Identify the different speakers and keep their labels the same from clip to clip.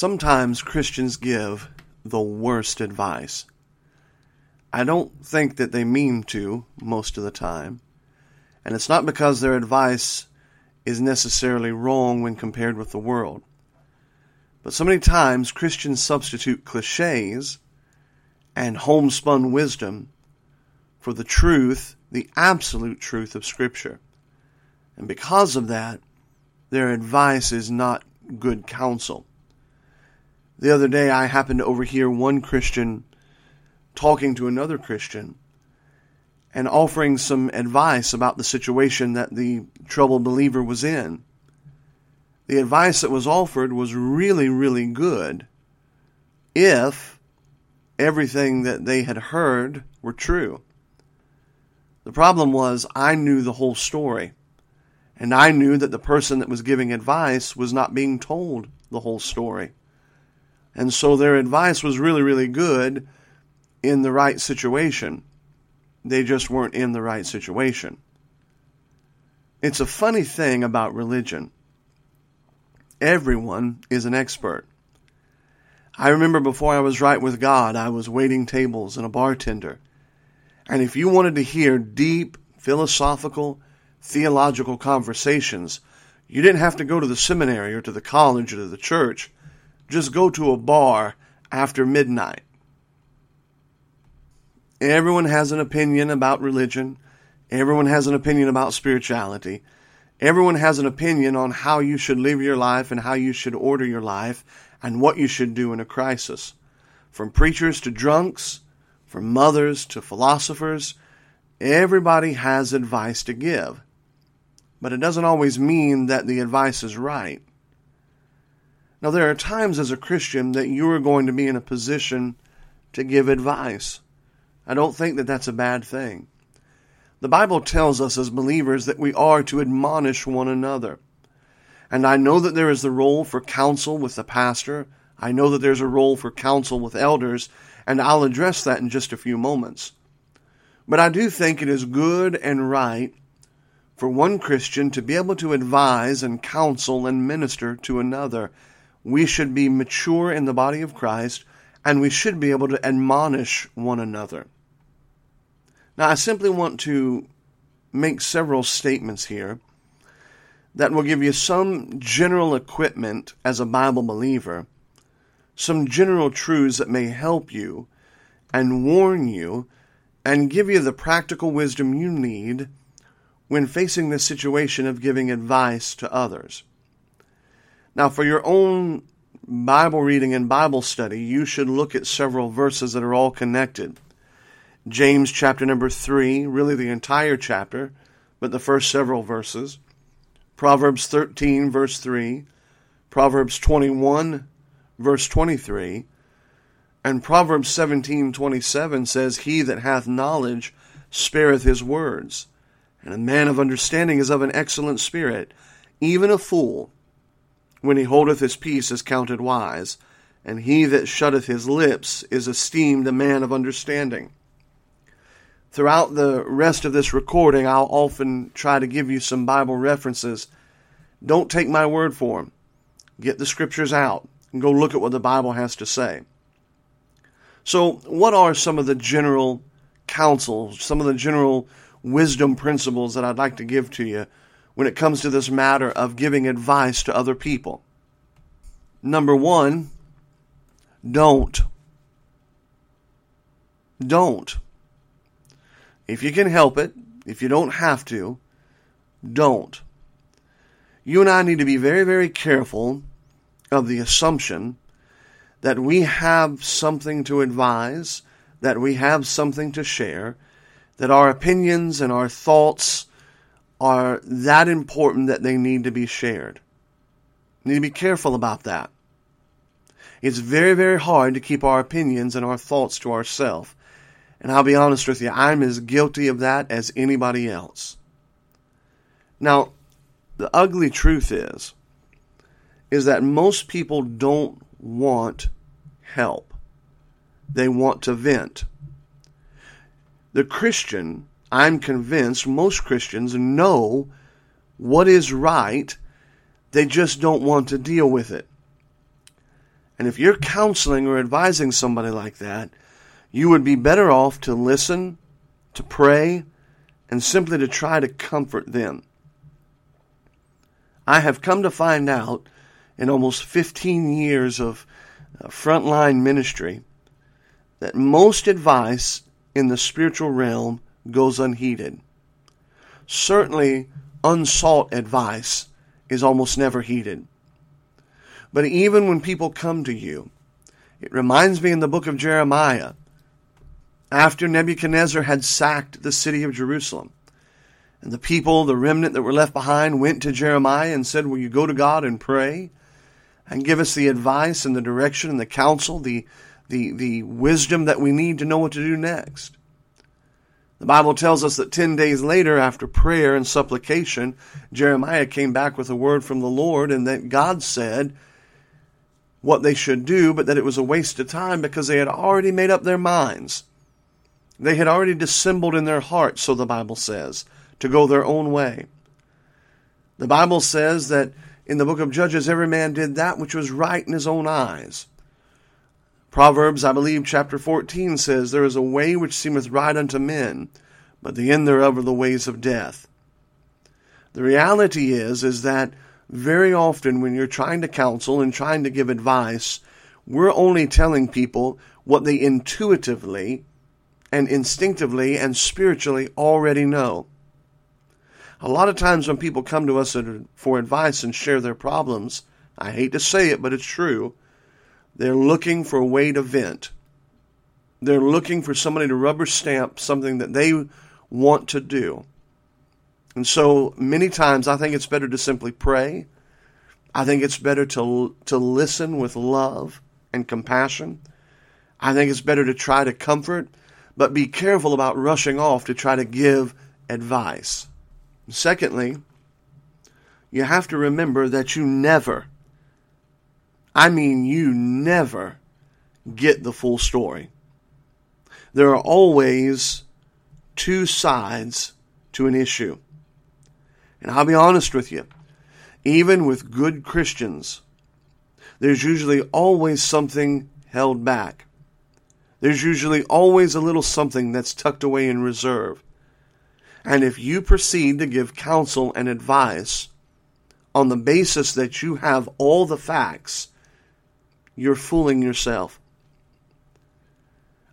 Speaker 1: Sometimes Christians give the worst advice. I don't think that they mean to most of the time. And it's not because their advice is necessarily wrong when compared with the world. But so many times Christians substitute cliches and homespun wisdom for the truth, the absolute truth of Scripture. And because of that, their advice is not good counsel. The other day, I happened to overhear one Christian talking to another Christian and offering some advice about the situation that the troubled believer was in. The advice that was offered was really, really good if everything that they had heard were true. The problem was, I knew the whole story. And I knew that the person that was giving advice was not being told the whole story. And so their advice was really, really good in the right situation. They just weren't in the right situation. It's a funny thing about religion. Everyone is an expert. I remember before I was right with God, I was waiting tables and a bartender. And if you wanted to hear deep, philosophical, theological conversations, you didn't have to go to the seminary or to the college or to the church just go to a bar after midnight. Everyone has an opinion about religion. Everyone has an opinion about spirituality. Everyone has an opinion on how you should live your life and how you should order your life and what you should do in a crisis. From preachers to drunks, from mothers to philosophers, everybody has advice to give. But it doesn't always mean that the advice is right. Now, there are times as a Christian that you are going to be in a position to give advice. I don't think that that's a bad thing. The Bible tells us as believers that we are to admonish one another. And I know that there is the role for counsel with the pastor. I know that there's a role for counsel with elders, and I'll address that in just a few moments. But I do think it is good and right for one Christian to be able to advise and counsel and minister to another we should be mature in the body of Christ, and we should be able to admonish one another. Now, I simply want to make several statements here that will give you some general equipment as a Bible believer, some general truths that may help you and warn you and give you the practical wisdom you need when facing the situation of giving advice to others. Now, for your own Bible reading and Bible study, you should look at several verses that are all connected. James chapter number 3, really the entire chapter, but the first several verses. Proverbs 13, verse 3. Proverbs 21, verse 23. And Proverbs 17, 27 says, He that hath knowledge spareth his words, and a man of understanding is of an excellent spirit. Even a fool when he holdeth his peace is counted wise, and he that shutteth his lips is esteemed a man of understanding. Throughout the rest of this recording, I'll often try to give you some Bible references. Don't take my word for them. Get the scriptures out and go look at what the Bible has to say. So, what are some of the general counsels, some of the general wisdom principles that I'd like to give to you when it comes to this matter of giving advice to other people. Number one, don't. Don't. If you can help it, if you don't have to, don't. You and I need to be very, very careful of the assumption that we have something to advise, that we have something to share, that our opinions and our thoughts are that important that they need to be shared. You need to be careful about that. It's very, very hard to keep our opinions and our thoughts to ourselves. And I'll be honest with you, I'm as guilty of that as anybody else. Now, the ugly truth is, is that most people don't want help. They want to vent. The Christian I'm convinced most Christians know what is right, they just don't want to deal with it. And if you're counseling or advising somebody like that, you would be better off to listen, to pray, and simply to try to comfort them. I have come to find out in almost 15 years of uh, frontline ministry that most advice in the spiritual realm goes unheeded. Certainly, unsought advice is almost never heeded. But even when people come to you, it reminds me in the book of Jeremiah, after Nebuchadnezzar had sacked the city of Jerusalem, and the people, the remnant that were left behind, went to Jeremiah and said, Will you go to God and pray and give us the advice and the direction and the counsel, the, the, the wisdom that we need to know what to do next? The Bible tells us that 10 days later, after prayer and supplication, Jeremiah came back with a word from the Lord, and that God said what they should do, but that it was a waste of time because they had already made up their minds. They had already dissembled in their hearts, so the Bible says, to go their own way. The Bible says that in the book of Judges, every man did that which was right in his own eyes. Proverbs, I believe, chapter 14 says, There is a way which seemeth right unto men, but the end thereof are the ways of death. The reality is, is that very often when you're trying to counsel and trying to give advice, we're only telling people what they intuitively and instinctively and spiritually already know. A lot of times when people come to us for advice and share their problems, I hate to say it, but it's true, they're looking for a way to vent. They're looking for somebody to rubber stamp something that they want to do. And so many times I think it's better to simply pray. I think it's better to, to listen with love and compassion. I think it's better to try to comfort, but be careful about rushing off to try to give advice. Secondly, you have to remember that you never, I mean, you never get the full story. There are always two sides to an issue. And I'll be honest with you, even with good Christians, there's usually always something held back. There's usually always a little something that's tucked away in reserve. And if you proceed to give counsel and advice on the basis that you have all the facts, you're fooling yourself.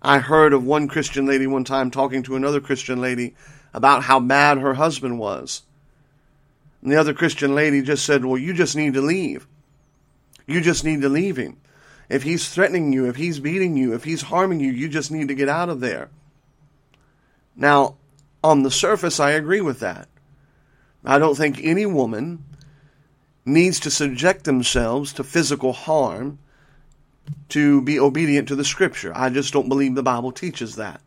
Speaker 1: I heard of one Christian lady one time talking to another Christian lady about how bad her husband was. And the other Christian lady just said, Well, you just need to leave. You just need to leave him. If he's threatening you, if he's beating you, if he's harming you, you just need to get out of there. Now, on the surface, I agree with that. I don't think any woman needs to subject themselves to physical harm to be obedient to the scripture. I just don't believe the Bible teaches that.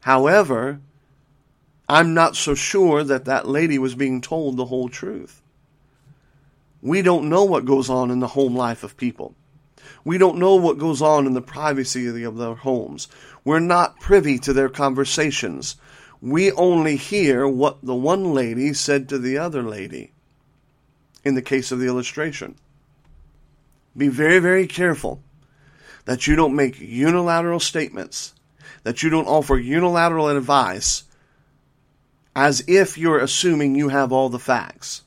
Speaker 1: However, I'm not so sure that that lady was being told the whole truth. We don't know what goes on in the home life of people. We don't know what goes on in the privacy of their homes. We're not privy to their conversations we only hear what the one lady said to the other lady in the case of the illustration. Be very, very careful that you don't make unilateral statements, that you don't offer unilateral advice as if you're assuming you have all the facts.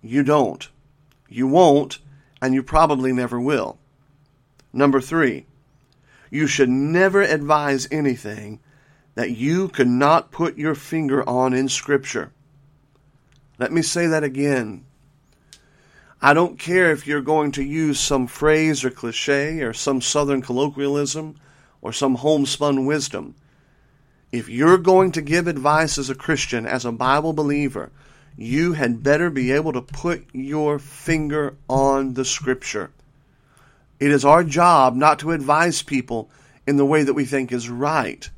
Speaker 1: You don't. You won't, and you probably never will. Number three, you should never advise anything that you could not put your finger on in Scripture. Let me say that again. I don't care if you're going to use some phrase or cliche or some southern colloquialism or some homespun wisdom. If you're going to give advice as a Christian, as a Bible believer, you had better be able to put your finger on the Scripture. It is our job not to advise people in the way that we think is right.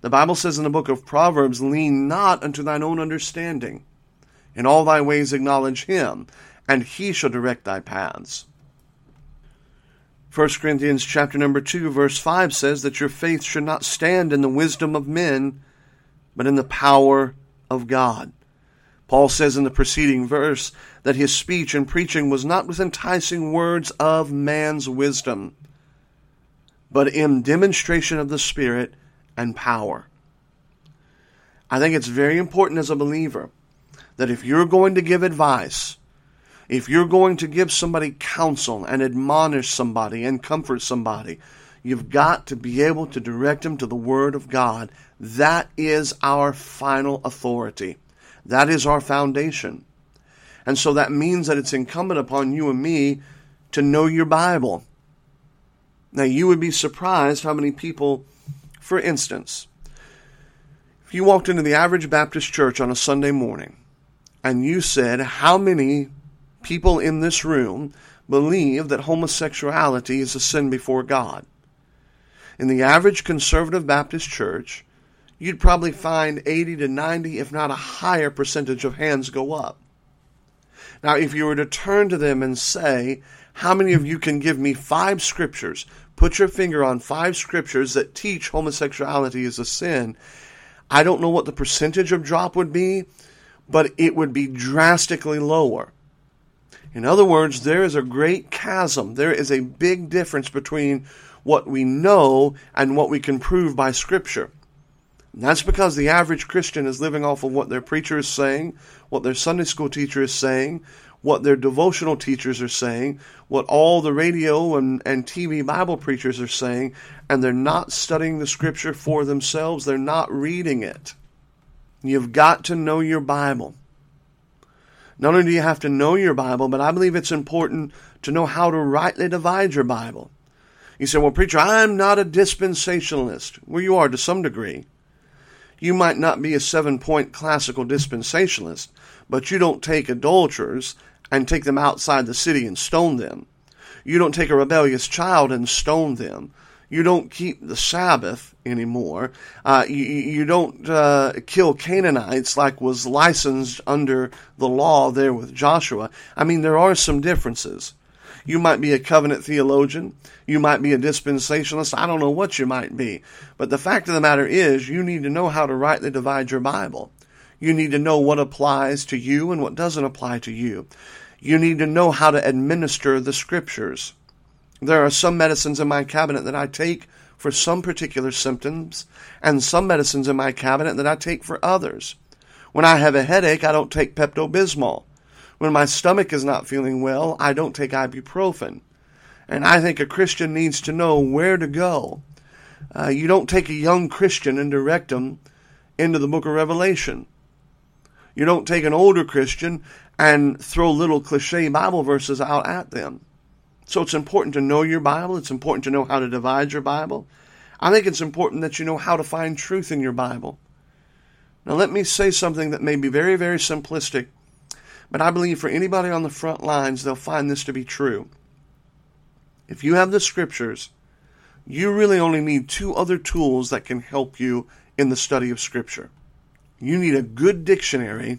Speaker 1: The Bible says in the book of Proverbs, Lean not unto thine own understanding. In all thy ways acknowledge him, and he shall direct thy paths. 1 Corinthians chapter number 2 verse 5 says that your faith should not stand in the wisdom of men, but in the power of God. Paul says in the preceding verse that his speech and preaching was not with enticing words of man's wisdom, but in demonstration of the Spirit and power. I think it's very important as a believer that if you're going to give advice, if you're going to give somebody counsel and admonish somebody and comfort somebody, you've got to be able to direct them to the Word of God. That is our final authority. That is our foundation. And so that means that it's incumbent upon you and me to know your Bible. Now, you would be surprised how many people, for instance, if you walked into the average Baptist church on a Sunday morning and you said, How many people in this room believe that homosexuality is a sin before God? In the average conservative Baptist church, you'd probably find 80 to 90, if not a higher percentage of hands go up. Now, if you were to turn to them and say, How many of you can give me five scriptures? Put your finger on five scriptures that teach homosexuality is a sin. I don't know what the percentage of drop would be, but it would be drastically lower. In other words, there is a great chasm. There is a big difference between what we know and what we can prove by Scripture. And that's because the average Christian is living off of what their preacher is saying, what their Sunday school teacher is saying, what their devotional teachers are saying, what all the radio and, and TV Bible preachers are saying, and they're not studying the Scripture for themselves. They're not reading it. You've got to know your Bible. Not only do you have to know your Bible, but I believe it's important to know how to rightly divide your Bible. You say, well, preacher, I'm not a dispensationalist. Well, you are to some degree. You might not be a seven point classical dispensationalist, but you don't take adulterers and take them outside the city and stone them. You don't take a rebellious child and stone them. You don't keep the Sabbath anymore. Uh, you, you, don't uh, kill Canaanites like was licensed under the law there with Joshua. I mean, there are some differences. You might be a covenant theologian. You might be a dispensationalist. I don't know what you might be. But the fact of the matter is, you need to know how to rightly divide your Bible. You need to know what applies to you and what doesn't apply to you. You need to know how to administer the scriptures. There are some medicines in my cabinet that I take for some particular symptoms, and some medicines in my cabinet that I take for others. When I have a headache, I don't take Pepto Bismol. When my stomach is not feeling well, I don't take ibuprofen. And I think a Christian needs to know where to go. Uh, you don't take a young Christian and direct them into the book of Revelation. You don't take an older Christian and throw little cliche Bible verses out at them. So it's important to know your Bible. It's important to know how to divide your Bible. I think it's important that you know how to find truth in your Bible. Now, let me say something that may be very, very simplistic, but I believe for anybody on the front lines, they'll find this to be true. If you have the scriptures, you really only need two other tools that can help you in the study of Scripture. You need a good dictionary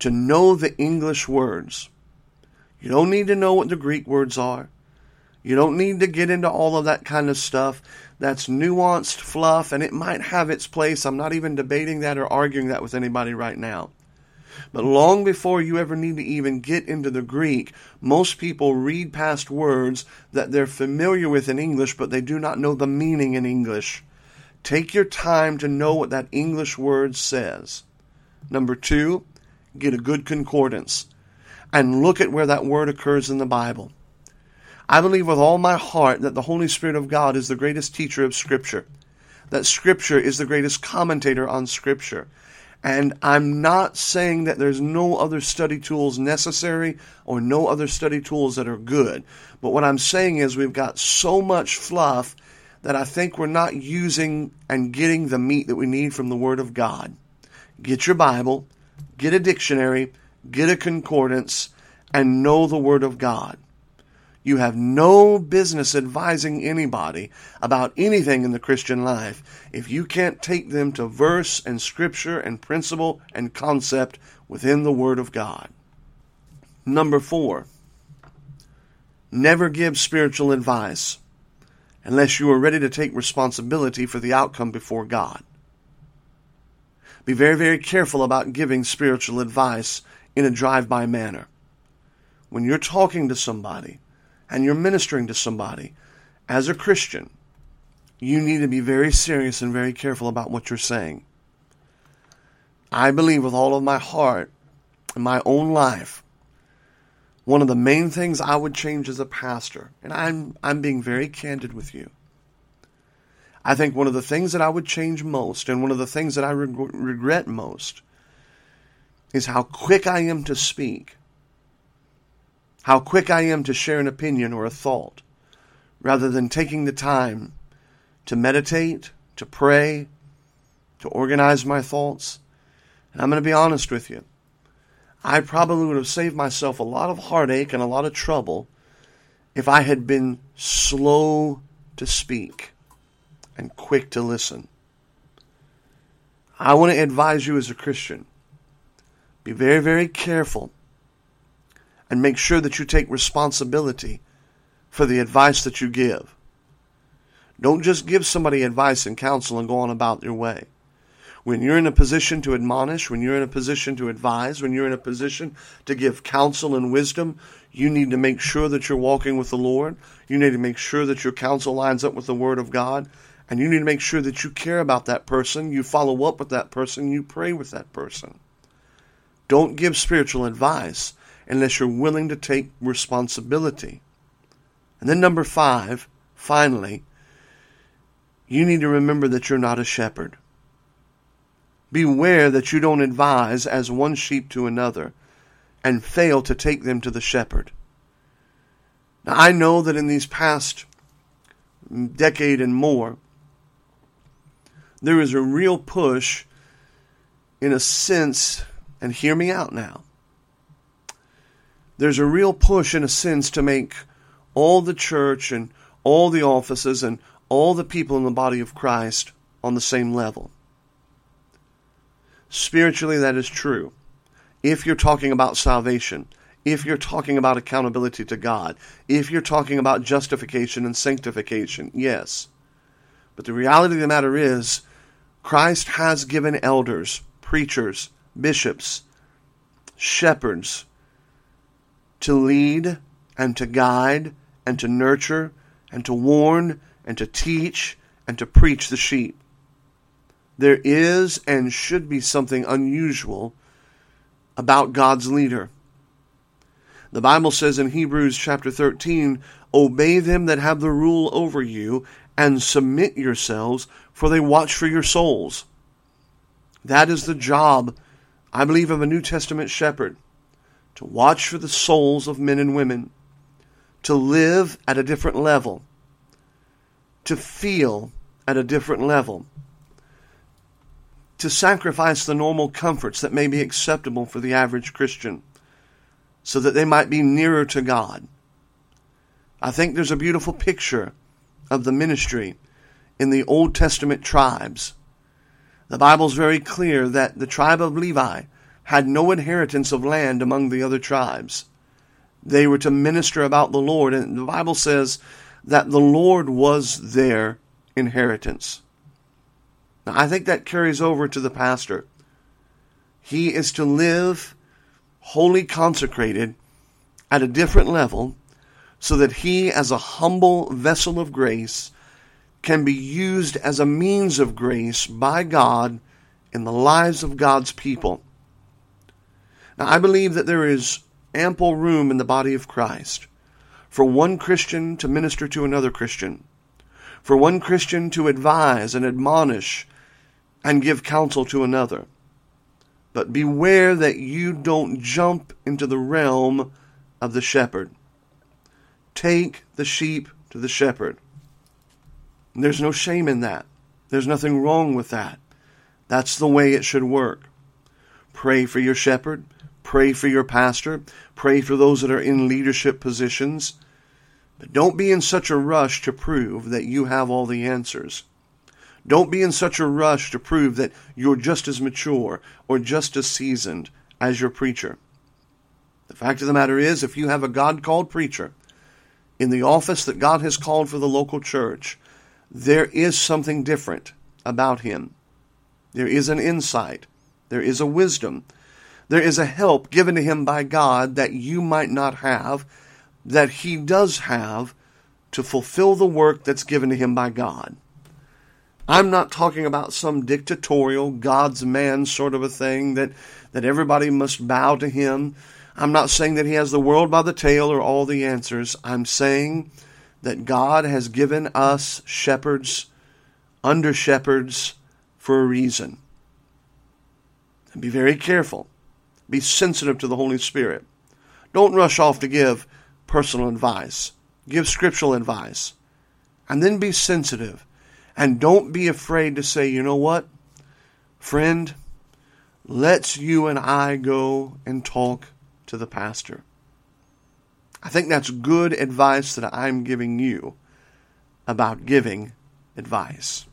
Speaker 1: to know the English words. You don't need to know what the Greek words are. You don't need to get into all of that kind of stuff. That's nuanced fluff, and it might have its place. I'm not even debating that or arguing that with anybody right now. But long before you ever need to even get into the Greek, most people read past words that they're familiar with in English, but they do not know the meaning in English. Take your time to know what that English word says. Number two, get a good concordance and look at where that word occurs in the Bible. I believe with all my heart that the Holy Spirit of God is the greatest teacher of Scripture, that Scripture is the greatest commentator on Scripture, and I'm not saying that there's no other study tools necessary or no other study tools that are good. But what I'm saying is we've got so much fluff that I think we're not using and getting the meat that we need from the Word of God. Get your Bible, get a dictionary, get a concordance, and know the Word of God. You have no business advising anybody about anything in the Christian life if you can't take them to verse and scripture and principle and concept within the Word of God. Number four, never give spiritual advice unless you are ready to take responsibility for the outcome before God. Be very, very careful about giving spiritual advice in a drive by manner. When you're talking to somebody and you're ministering to somebody as a Christian, you need to be very serious and very careful about what you're saying. I believe with all of my heart in my own life, one of the main things I would change as a pastor, and I'm, I'm being very candid with you. I think one of the things that I would change most, and one of the things that I reg- regret most, is how quick I am to speak, how quick I am to share an opinion or a thought, rather than taking the time to meditate, to pray, to organize my thoughts. And I'm going to be honest with you. I probably would have saved myself a lot of heartache and a lot of trouble if I had been slow to speak and quick to listen. I want to advise you as a Christian be very, very careful and make sure that you take responsibility for the advice that you give. Don't just give somebody advice and counsel and go on about your way. When you're in a position to admonish, when you're in a position to advise, when you're in a position to give counsel and wisdom, you need to make sure that you're walking with the Lord. You need to make sure that your counsel lines up with the Word of God. And you need to make sure that you care about that person, you follow up with that person, you pray with that person. Don't give spiritual advice unless you're willing to take responsibility. And then, number five, finally, you need to remember that you're not a shepherd. Beware that you don't advise as one sheep to another, and fail to take them to the shepherd. Now, I know that in these past decade and more, there is a real push, in a sense, and hear me out now. There's a real push, in a sense, to make all the church and all the offices and all the people in the body of Christ on the same level. Spiritually, that is true. If you're talking about salvation, if you're talking about accountability to God, if you're talking about justification and sanctification, yes. But the reality of the matter is, Christ has given elders, preachers, bishops, shepherds to lead and to guide and to nurture and to warn and to teach and to preach the sheep there is and should be something unusual about God's leader. The Bible says in Hebrews chapter 13, Obey them that have the rule over you, and submit yourselves, for they watch for your souls. That is the job, I believe, of a New Testament shepherd to watch for the souls of men and women, to live at a different level, to feel at a different level to sacrifice the normal comforts that may be acceptable for the average Christian so that they might be nearer to God. I think there's a beautiful picture of the ministry in the Old Testament tribes. The Bible's very clear that the tribe of Levi had no inheritance of land among the other tribes. They were to minister about the Lord, and the Bible says that the Lord was their inheritance. Now, I think that carries over to the pastor. He is to live wholly consecrated at a different level so that he, as a humble vessel of grace, can be used as a means of grace by God in the lives of God's people. Now, I believe that there is ample room in the body of Christ for one Christian to minister to another Christian, for one Christian to advise and admonish and give counsel to another. But beware that you don't jump into the realm of the shepherd. Take the sheep to the shepherd. There's no shame in that. There's nothing wrong with that. That's the way it should work. Pray for your shepherd. Pray for your pastor. Pray for those that are in leadership positions. But don't be in such a rush to prove that you have all the answers. Don't be in such a rush to prove that you're just as mature or just as seasoned as your preacher. The fact of the matter is, if you have a God called preacher in the office that God has called for the local church, there is something different about him. There is an insight, There is a wisdom. There is a help given to him by God that you might not have, that he does have to fulfill the work that's given to him by God. I'm not talking about some dictatorial God's man sort of a thing that, that everybody must bow to him. I'm not saying that he has the world by the tail or all the answers. I'm saying that God has given us shepherds, under shepherds, for a reason. And be very careful. Be sensitive to the Holy Spirit. Don't rush off to give personal advice. Give scriptural advice. And then be sensitive and don't be afraid to say, you know what, friend, let's you and I go and talk to the pastor. I think that's good advice that I'm giving you about giving advice.